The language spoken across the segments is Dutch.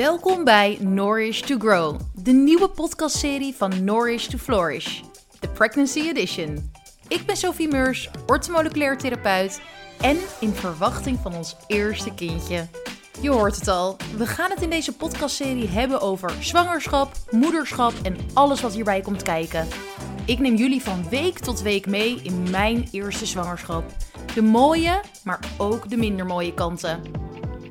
Welkom bij Nourish to Grow, de nieuwe podcastserie van Nourish to Flourish, de Pregnancy Edition. Ik ben Sophie Meurs, orthomoleculair therapeut en in verwachting van ons eerste kindje. Je hoort het al, we gaan het in deze podcastserie hebben over zwangerschap, moederschap en alles wat hierbij komt kijken. Ik neem jullie van week tot week mee in mijn eerste zwangerschap. De mooie, maar ook de minder mooie kanten.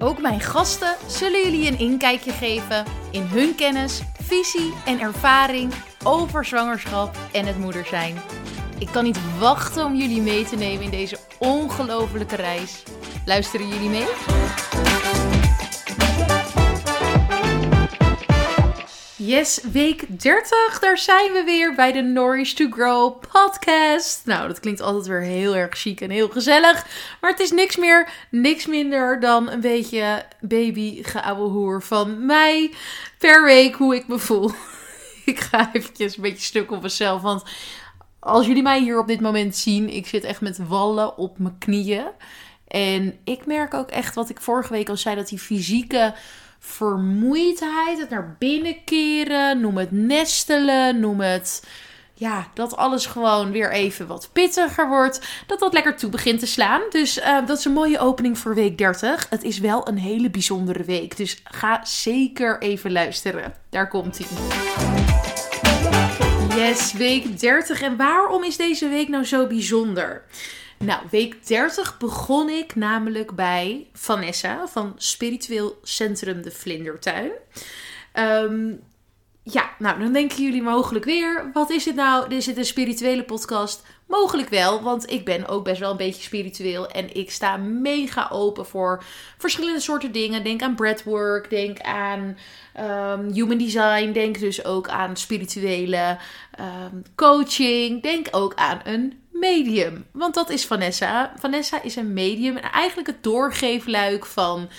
Ook mijn gasten zullen jullie een inkijkje geven in hun kennis, visie en ervaring over zwangerschap en het moeder zijn. Ik kan niet wachten om jullie mee te nemen in deze ongelofelijke reis. Luisteren jullie mee? Yes, week 30. Daar zijn we weer bij de Nourish to Grow podcast. Nou, dat klinkt altijd weer heel erg chic en heel gezellig. Maar het is niks meer, niks minder dan een beetje baby hoer van mij per week hoe ik me voel. ik ga eventjes een beetje stuk op mezelf, want als jullie mij hier op dit moment zien, ik zit echt met wallen op mijn knieën. En ik merk ook echt wat ik vorige week al zei, dat die fysieke vermoeidheid, het naar binnen keren, noem het nestelen, noem het ja, dat alles gewoon weer even wat pittiger wordt. Dat dat lekker toe begint te slaan. Dus uh, dat is een mooie opening voor week 30. Het is wel een hele bijzondere week. Dus ga zeker even luisteren. Daar komt hij. Yes, week 30. En waarom is deze week nou zo bijzonder? Nou, week 30 begon ik namelijk bij Vanessa van Spiritueel Centrum de Vlindertuin. Um, ja, nou dan denken jullie mogelijk weer, wat is het nou? Is het een spirituele podcast? Mogelijk wel, want ik ben ook best wel een beetje spiritueel en ik sta mega open voor verschillende soorten dingen. Denk aan breathwork, denk aan um, human design, denk dus ook aan spirituele um, coaching, denk ook aan een medium. Want dat is Vanessa. Vanessa is een medium en eigenlijk het doorgeefluik van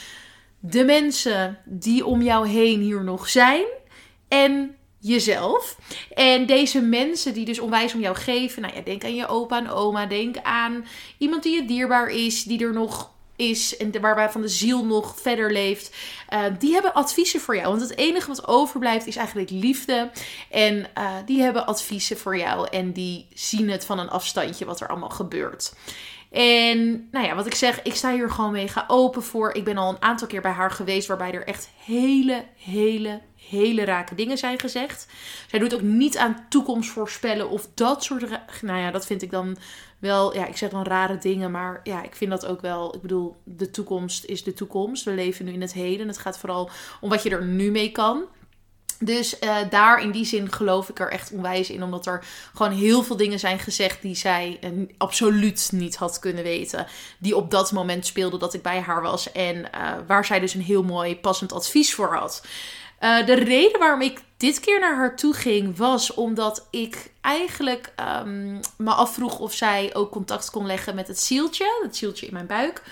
de mensen die om jou heen hier nog zijn en jezelf. En deze mensen die dus onwijs om jou geven, nou ja, denk aan je opa en oma, denk aan iemand die je dierbaar is, die er nog is en waarbij van de ziel nog verder leeft, uh, die hebben adviezen voor jou. Want het enige wat overblijft is eigenlijk liefde. En uh, die hebben adviezen voor jou en die zien het van een afstandje wat er allemaal gebeurt. En nou ja, wat ik zeg, ik sta hier gewoon mega open voor. Ik ben al een aantal keer bij haar geweest waarbij er echt hele, hele, hele rake dingen zijn gezegd. Zij doet ook niet aan toekomst voorspellen of dat soort. Nou ja, dat vind ik dan wel. Ja, ik zeg dan rare dingen, maar ja, ik vind dat ook wel. Ik bedoel, de toekomst is de toekomst. We leven nu in het heden. Het gaat vooral om wat je er nu mee kan. Dus uh, daar in die zin geloof ik er echt onwijs in. Omdat er gewoon heel veel dingen zijn gezegd die zij uh, absoluut niet had kunnen weten. Die op dat moment speelden dat ik bij haar was. En uh, waar zij dus een heel mooi passend advies voor had. de reden waarom ik dit keer naar haar toe ging was omdat ik eigenlijk um, me afvroeg of zij ook contact kon leggen met het zieltje. Het zieltje in mijn buik.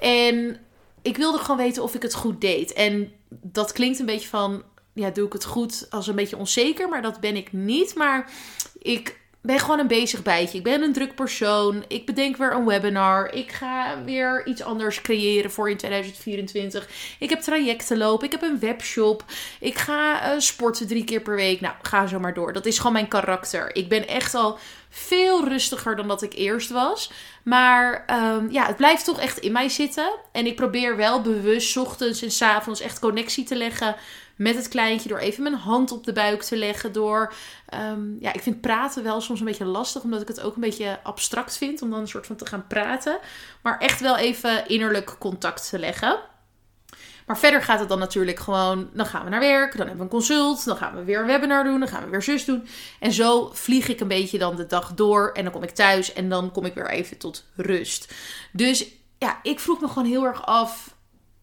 En ik wilde gewoon weten of ik het goed deed. En dat klinkt een beetje van ja, doe ik het goed als een beetje onzeker. Maar dat ben ik niet. Maar ik ben gewoon een bezig bijtje. Ik ben een druk persoon. Ik bedenk weer een webinar. Ik ga weer iets anders creëren voor in 2024. Ik heb trajecten lopen. Ik heb een webshop. Ik ga uh, sporten drie keer per week. Nou, ga zo maar door. Dat is gewoon mijn karakter. Ik ben echt al veel rustiger dan dat ik eerst was. Maar um, ja, het blijft toch echt in mij zitten. En ik probeer wel bewust ochtends en s avonds echt connectie te leggen met het kleintje. Door even mijn hand op de buik te leggen. Door, um, ja, ik vind praten wel soms een beetje lastig. Omdat ik het ook een beetje abstract vind. Om dan een soort van te gaan praten. Maar echt wel even innerlijk contact te leggen. Maar verder gaat het dan natuurlijk gewoon. Dan gaan we naar werk. Dan hebben we een consult. Dan gaan we weer een webinar doen. Dan gaan we weer zus doen. En zo vlieg ik een beetje dan de dag door. En dan kom ik thuis. En dan kom ik weer even tot rust. Dus ja, ik vroeg me gewoon heel erg af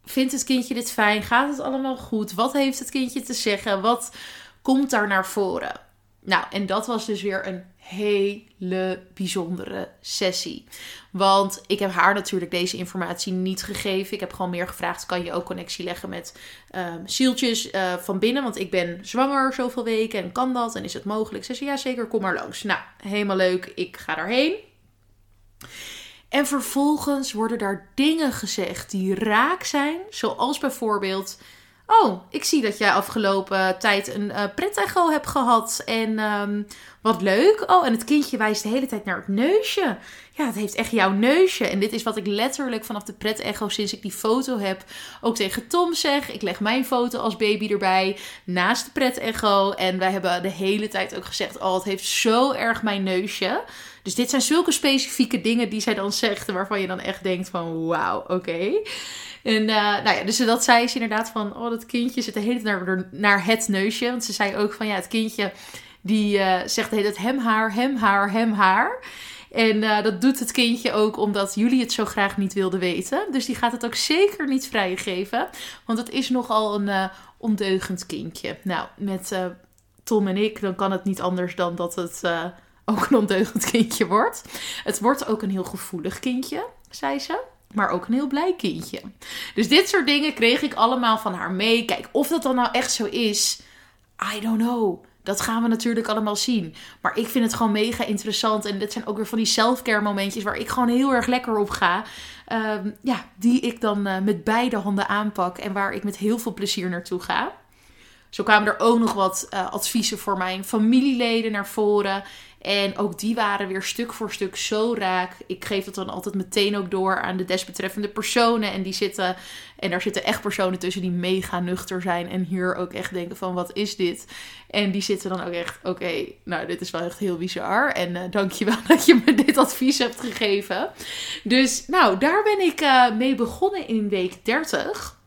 vindt het kindje dit fijn? Gaat het allemaal goed? Wat heeft het kindje te zeggen? Wat komt daar naar voren? Nou, en dat was dus weer een hele bijzondere sessie. Want ik heb haar natuurlijk deze informatie niet gegeven. Ik heb gewoon meer gevraagd: kan je ook connectie leggen met um, zieltjes uh, van binnen? Want ik ben zwanger zoveel weken en kan dat? En is het mogelijk? Ze zei: ja, zeker, kom maar langs. Nou, helemaal leuk. Ik ga daarheen. En vervolgens worden daar dingen gezegd die raak zijn, zoals bijvoorbeeld Oh, ik zie dat jij afgelopen tijd een uh, pret-echo hebt gehad. En um, wat leuk. Oh, en het kindje wijst de hele tijd naar het neusje. Ja, het heeft echt jouw neusje. En dit is wat ik letterlijk vanaf de pret-echo, sinds ik die foto heb, ook tegen Tom zeg. Ik leg mijn foto als baby erbij, naast de pret-echo. En wij hebben de hele tijd ook gezegd, oh, het heeft zo erg mijn neusje. Dus dit zijn zulke specifieke dingen die zij dan zegt, waarvan je dan echt denkt van, wauw, oké. En uh, nou ja, dus dat zei ze inderdaad van, oh, dat kindje zit de hele tijd naar, naar het neusje. Want ze zei ook van, ja, het kindje die uh, zegt de hele hem haar, hem haar, hem haar. En uh, dat doet het kindje ook omdat jullie het zo graag niet wilden weten. Dus die gaat het ook zeker niet vrijgeven. Want het is nogal een uh, ondeugend kindje. Nou, met uh, Tom en ik, dan kan het niet anders dan dat het ook een ondeugend kindje wordt. Het wordt ook een heel gevoelig kindje, zei ze. Maar ook een heel blij kindje. Dus dit soort dingen kreeg ik allemaal van haar mee. Kijk, of dat dan nou echt zo is, I don't know. Dat gaan we natuurlijk allemaal zien. Maar ik vind het gewoon mega interessant. En dit zijn ook weer van die self-care momentjes waar ik gewoon heel erg lekker op ga. Um, ja, die ik dan uh, met beide handen aanpak. En waar ik met heel veel plezier naartoe ga. Zo kwamen er ook nog wat uh, adviezen voor mijn familieleden naar voren. En ook die waren weer stuk voor stuk zo raak. Ik geef het dan altijd meteen ook door aan de desbetreffende personen. En die zitten, en daar zitten echt personen tussen die mega nuchter zijn. En hier ook echt denken van wat is dit? En die zitten dan ook echt, oké, nou dit is wel echt heel bizar. En uh, dankjewel dat je me dit advies hebt gegeven. Dus nou, daar ben ik uh, mee begonnen in week 30.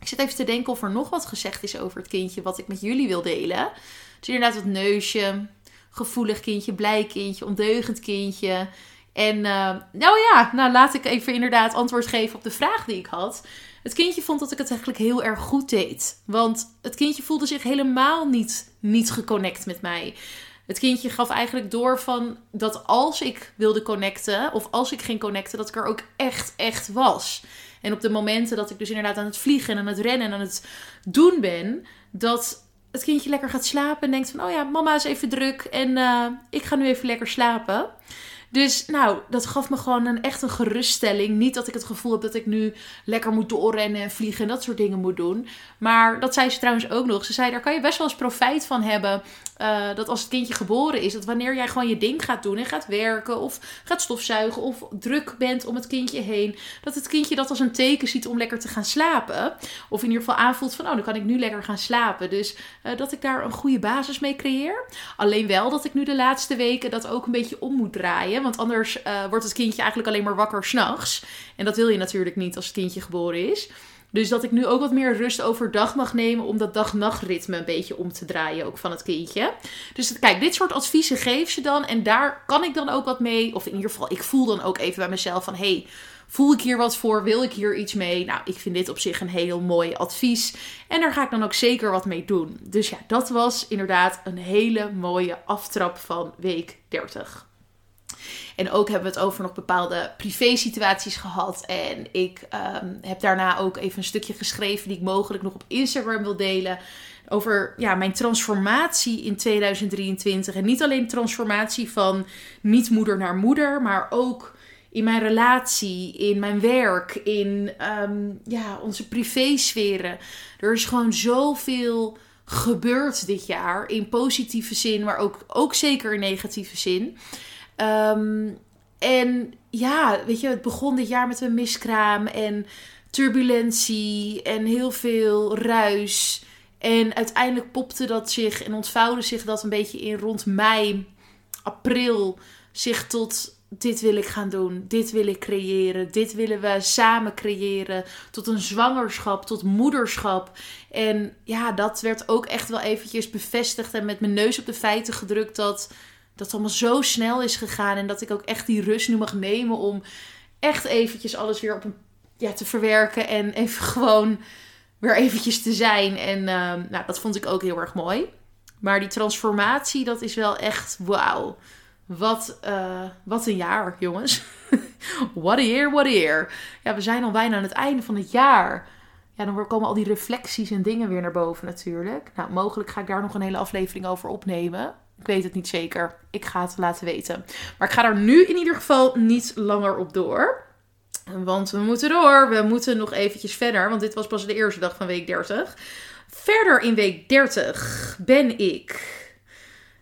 Ik zit even te denken of er nog wat gezegd is over het kindje wat ik met jullie wil delen. Dus inderdaad het neusje, gevoelig kindje, blij kindje, ondeugend kindje. En nou ja, nou laat ik even inderdaad antwoord geven op de vraag die ik had. Het kindje vond dat ik het eigenlijk heel erg goed deed. Want het kindje voelde zich helemaal niet, niet geconnect met mij. Het kindje gaf eigenlijk door van dat als ik wilde connecten, of als ik ging connecten, dat ik er ook echt, echt was. En op de momenten dat ik dus inderdaad aan het vliegen en aan het rennen en aan het doen ben, dat het kindje lekker gaat slapen en denkt van, oh ja, mama is even druk en uh, ik ga nu even lekker slapen. Dus nou, dat gaf me gewoon een echt een geruststelling. Niet dat ik het gevoel heb dat ik nu lekker moet doorrennen en vliegen en dat soort dingen moet doen. Maar dat zei ze trouwens ook nog. Ze zei, daar kan je best wel eens profijt van hebben. Uh, dat als het kindje geboren is, dat wanneer jij gewoon je ding gaat doen en gaat werken of gaat stofzuigen of druk bent om het kindje heen, dat het kindje dat als een teken ziet om lekker te gaan slapen. Of in ieder geval aanvoelt van, oh, dan kan ik nu lekker gaan slapen. Dus uh, dat ik daar een goede basis mee creëer. Alleen wel dat ik nu de laatste weken dat ook een beetje om moet draaien. Want anders uh, wordt het kindje eigenlijk alleen maar wakker s'nachts. En dat wil je natuurlijk niet als het kindje geboren is. Dus dat ik nu ook wat meer rust overdag mag nemen om dat dag-nachtritme een beetje om te draaien ook van het kindje. Dus kijk, dit soort adviezen geef ze dan en daar kan ik dan ook wat mee. Of in ieder geval, ik voel dan ook even bij mezelf van, hey, voel ik hier wat voor? Wil ik hier iets mee? Nou, ik vind dit op zich een heel mooi advies. En daar ga ik dan ook zeker wat mee doen. Dus ja, dat was inderdaad een hele mooie aftrap van week 30. En ook hebben we het over nog bepaalde privé-situaties gehad. En ik um, heb daarna ook even een stukje geschreven die ik mogelijk nog op Instagram wil delen. Over ja, mijn transformatie in 2023. En niet alleen transformatie van niet-moeder naar moeder, maar ook in mijn relatie, in mijn werk, in um, ja, onze privésferen. Er is gewoon zoveel gebeurd dit jaar. In positieve zin, maar ook, ook zeker in negatieve zin. Um, en ja, weet je, het begon dit jaar met een miskraam en turbulentie en heel veel ruis. En uiteindelijk popte dat zich en ontvouwde zich dat een beetje in rond mei, april, zich tot dit wil ik gaan doen, dit wil ik creëren, dit willen we samen creëren, tot een zwangerschap, tot moederschap. En ja, dat werd ook echt wel eventjes bevestigd en met mijn neus op de feiten gedrukt dat dat het allemaal zo snel is gegaan. En dat ik ook echt die rust nu mag nemen om echt eventjes alles weer op een, ja, te verwerken. En even gewoon weer eventjes te zijn. En uh, nou, dat vond ik ook heel erg mooi. Maar die transformatie, dat is wel echt wauw. Wat, uh, wat een jaar, jongens. what a year, what a year. Ja, we zijn al bijna aan het einde van het jaar. Ja, dan komen al die reflecties en dingen weer naar boven natuurlijk. Nou, mogelijk ga ik daar nog een hele aflevering over opnemen. Ik weet het niet zeker. Ik ga het laten weten. Maar ik ga er nu in ieder geval niet langer op door. Want we moeten door. We moeten nog eventjes verder. Want dit was pas de eerste dag van week 30. Verder in week 30 ben ik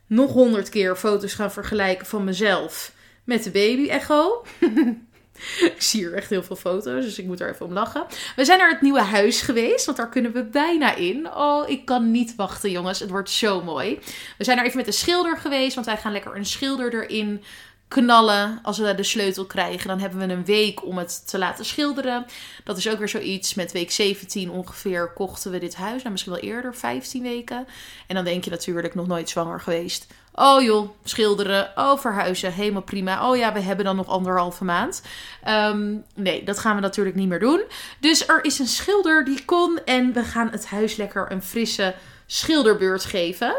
nog honderd keer foto's gaan vergelijken van mezelf met de baby echo. ik zie hier echt heel veel foto's, dus ik moet er even om lachen. We zijn naar het nieuwe huis geweest, want daar kunnen we bijna in. Oh, ik kan niet wachten, jongens. Het wordt zo mooi. We zijn er even met de schilder geweest, want wij gaan lekker een schilder erin knallen. Als we de sleutel krijgen, dan hebben we een week om het te laten schilderen. Dat is ook weer zoiets. Met week 17 ongeveer kochten we dit huis. Nou, misschien wel eerder, 15 weken. En dan denk je natuurlijk nog nooit zwanger geweest. Oh joh, schilderen. Oh, verhuizen. Helemaal prima. Oh ja, we hebben dan nog anderhalve maand. Ehm, nee, dat gaan we natuurlijk niet meer doen. Dus er is een schilder die kon. En we gaan het huis lekker een frisse schilderbeurt geven.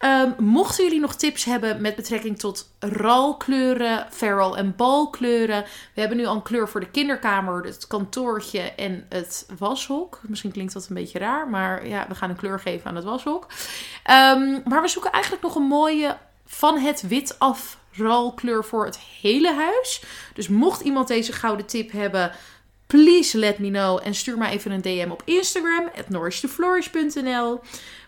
Um, mochten jullie nog tips hebben met betrekking tot RAL-kleuren, feral en balkleuren. We hebben nu al een kleur voor de kinderkamer, het kantoortje en het washok. Misschien klinkt dat een beetje raar, maar ja, we gaan een kleur geven aan het washok. Um, maar we zoeken eigenlijk nog een mooie van het wit af RAL-kleur voor het hele huis. Dus mocht iemand deze gouden tip hebben, please let me know. En stuur maar even een DM op Instagram, at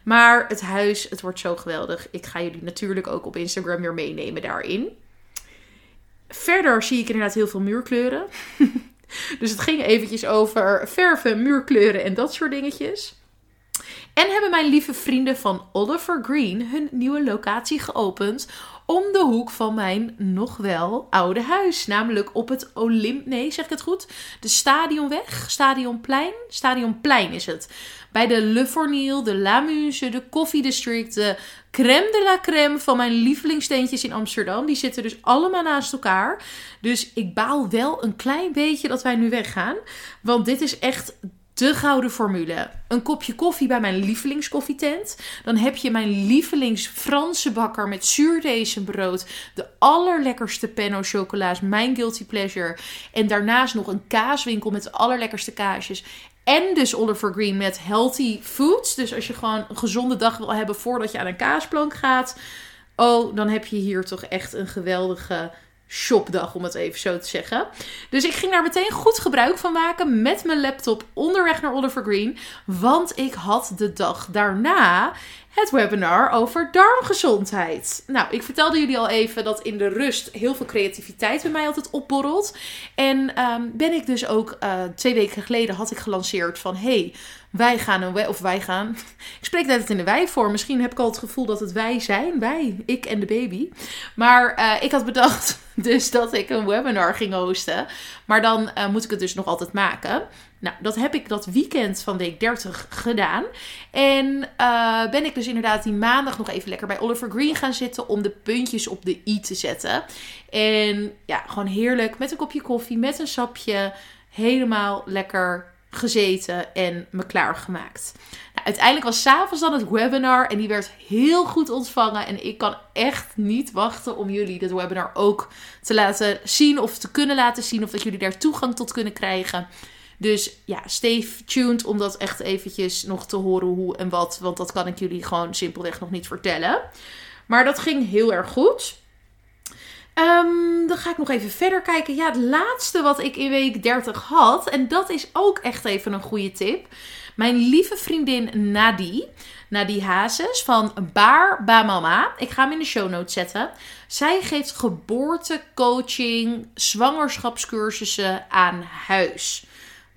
maar het huis, het wordt zo geweldig. Ik ga jullie natuurlijk ook op Instagram weer meenemen daarin. Verder zie ik inderdaad heel veel muurkleuren. dus het ging eventjes over verven, muurkleuren en dat soort dingetjes. En hebben mijn lieve vrienden van Oliver Green hun nieuwe locatie geopend om de hoek van mijn nog wel oude huis. Namelijk op het Olymp... Nee, zeg ik het goed? De Stadionweg, Stadionplein. Stadionplein is het. Bij de Le Fornil, de La Muse, de Coffee District, de crème de la crème van mijn lievelingssteentjes in Amsterdam. Die zitten dus allemaal naast elkaar. Dus ik baal wel een klein beetje dat wij nu weggaan. Want dit is echt de gouden formule. Een kopje koffie bij mijn lievelingskoffietent. Dan heb je mijn lievelings Franse bakker met zuurdezenbrood. De allerlekkerste penno chocola's, mijn guilty pleasure. En daarnaast nog een kaaswinkel met de allerlekkerste kaasjes. En dus Oliver Green met healthy foods. Dus als je gewoon een gezonde dag wil hebben voordat je aan een kaasplank gaat. Oh, dan heb je hier toch echt een geweldige shopdag, om het even zo te zeggen. Dus ik ging daar meteen goed gebruik van maken met mijn laptop onderweg naar Oliver Green. Want ik had de dag daarna het webinar over darmgezondheid. Nou, ik vertelde jullie al even dat in de rust heel veel creativiteit bij mij altijd opborrelt. En um, ben ik dus ook uh, twee weken geleden had ik gelanceerd van hey, wij gaan een of wij gaan. Ik spreek net het in de wij voor. Misschien heb ik al het gevoel dat het wij zijn, wij, ik en de baby. Maar uh, ik had bedacht dus dat ik een webinar ging hosten. Maar dan uh, moet ik het dus nog altijd maken. Nou, dat heb ik dat weekend van week 30 gedaan. En uh, ben ik dus inderdaad die maandag nog even lekker bij Oliver Green gaan zitten om de puntjes op de i te zetten. En ja, gewoon heerlijk met een kopje koffie, met een sapje. Helemaal lekker gezeten en me klaargemaakt. Nou, uiteindelijk was s'avonds dan het webinar en die werd heel goed ontvangen. En ik kan echt niet wachten om jullie dit webinar ook te laten zien of te kunnen laten zien. Of dat jullie daar toegang tot kunnen krijgen. Dus ja, stay tuned om dat echt eventjes nog te horen hoe en wat. Want dat kan ik jullie gewoon simpelweg nog niet vertellen. Maar dat ging heel erg goed. Um, dan ga ik nog even verder kijken. Ja, het laatste wat ik in week 30 had. En dat is ook echt even een goede tip. Mijn lieve vriendin Nadie. Nadie Hazes van Baar Ba Mama. Ik ga hem in de show notes zetten. Zij geeft geboortecoaching, zwangerschapscursussen aan huis.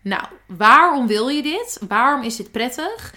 Nou, waarom wil je dit? Waarom is dit prettig?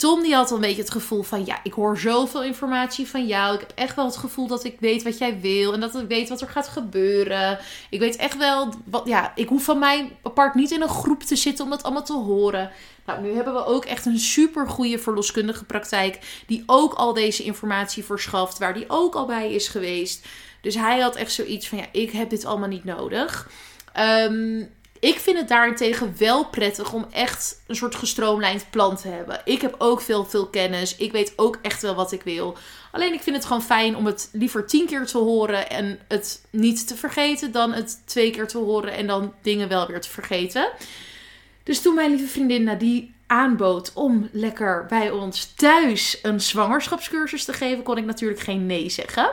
Tom die had een beetje het gevoel van ja, ik hoor zoveel informatie van jou. Ik heb echt wel het gevoel dat ik weet wat jij wil en dat ik weet wat er gaat gebeuren. Ik weet echt wel wat ja, ik hoef van mij apart niet in een groep te zitten om dat allemaal te horen. Nou, nu hebben we ook echt een super goede verloskundige praktijk die ook al deze informatie verschaft, waar die ook al bij is geweest. Dus hij had echt zoiets van ja, ik heb dit allemaal niet nodig. Um, ik vind het daarentegen wel prettig om echt een soort gestroomlijnd plan te hebben. Ik heb ook veel, veel kennis. Ik weet ook echt wel wat ik wil. Alleen ik vind het gewoon fijn om het liever tien keer te horen en het niet te vergeten. Dan het twee keer te horen en dan dingen wel weer te vergeten. Dus toen mijn lieve vriendin Nadie aanbood om lekker bij ons thuis een zwangerschapscursus te geven, kon ik natuurlijk geen nee zeggen.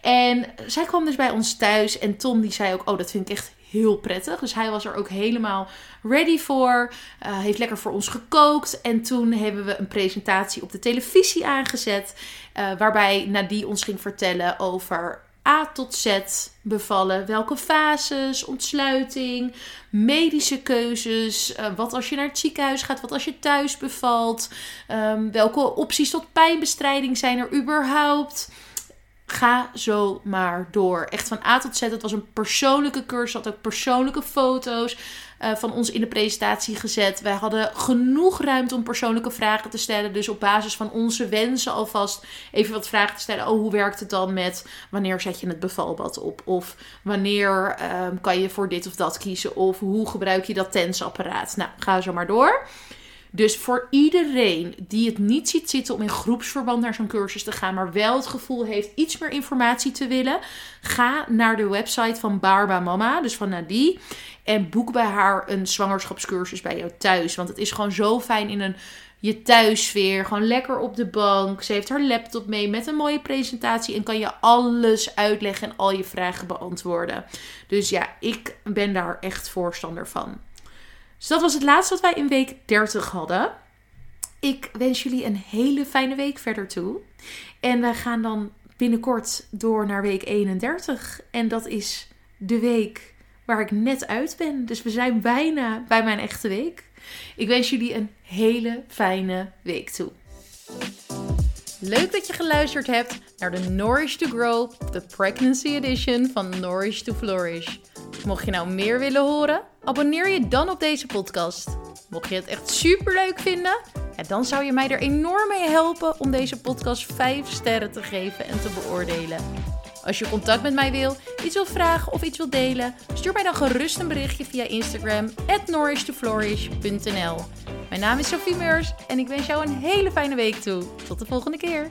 En zij kwam dus bij ons thuis en Tom die zei ook, oh dat vind ik echt heel prettig. Dus hij was er ook helemaal ready voor. Uh, heeft lekker voor ons gekookt. En toen hebben we een presentatie op de televisie aangezet. Uh, waarbij Nadie ons ging vertellen over A tot Z bevallen. Welke fases, ontsluiting, medische keuzes. Uh, wat als je naar het ziekenhuis gaat, wat als je thuis bevalt. Um, welke opties tot pijnbestrijding zijn er überhaupt. Ga zo maar door. Echt van A tot Z. Het was een persoonlijke cursus. Had ook persoonlijke foto's uh, van ons in de presentatie gezet. Wij hadden genoeg ruimte om persoonlijke vragen te stellen. Dus op basis van onze wensen alvast even wat vragen te stellen. Oh, hoe werkt het dan met wanneer zet je het bevalbad op? Of wanneer uh, kan je voor dit of dat kiezen? Of hoe gebruik je dat tensapparaat? Nou, ga zo maar door. Dus voor iedereen die het niet ziet zitten om in groepsverband naar zo'n cursus te gaan, maar wel het gevoel heeft iets meer informatie te willen, ga naar de website van Barba Mama, dus van Nadie, en boek bij haar een zwangerschapscursus bij jou thuis. Want het is gewoon zo fijn in een je thuissfeer, gewoon lekker op de bank. Ze heeft haar laptop mee met een mooie presentatie en kan je alles uitleggen en al je vragen beantwoorden. Dus ja, ik ben daar echt voorstander van. Dus dat was het laatste wat wij in week 30 hadden. Ik wens jullie een hele fijne week verder toe. En wij gaan dan binnenkort door naar week 31. En dat is de week waar ik net uit ben. Dus we zijn bijna bij mijn echte week. Ik wens jullie een hele fijne week toe. Leuk dat je geluisterd hebt naar de Nourish to Grow, de Pregnancy Edition van Nourish to Flourish. Mocht je nou meer willen horen, abonneer je dan op deze podcast. Mocht je het echt super leuk vinden, dan zou je mij er enorm mee helpen om deze podcast 5 sterren te geven en te beoordelen. Als je contact met mij wil, iets wil vragen of iets wil delen, stuur mij dan gerust een berichtje via Instagram at Mijn naam is Sophie Meurs en ik wens jou een hele fijne week toe. Tot de volgende keer.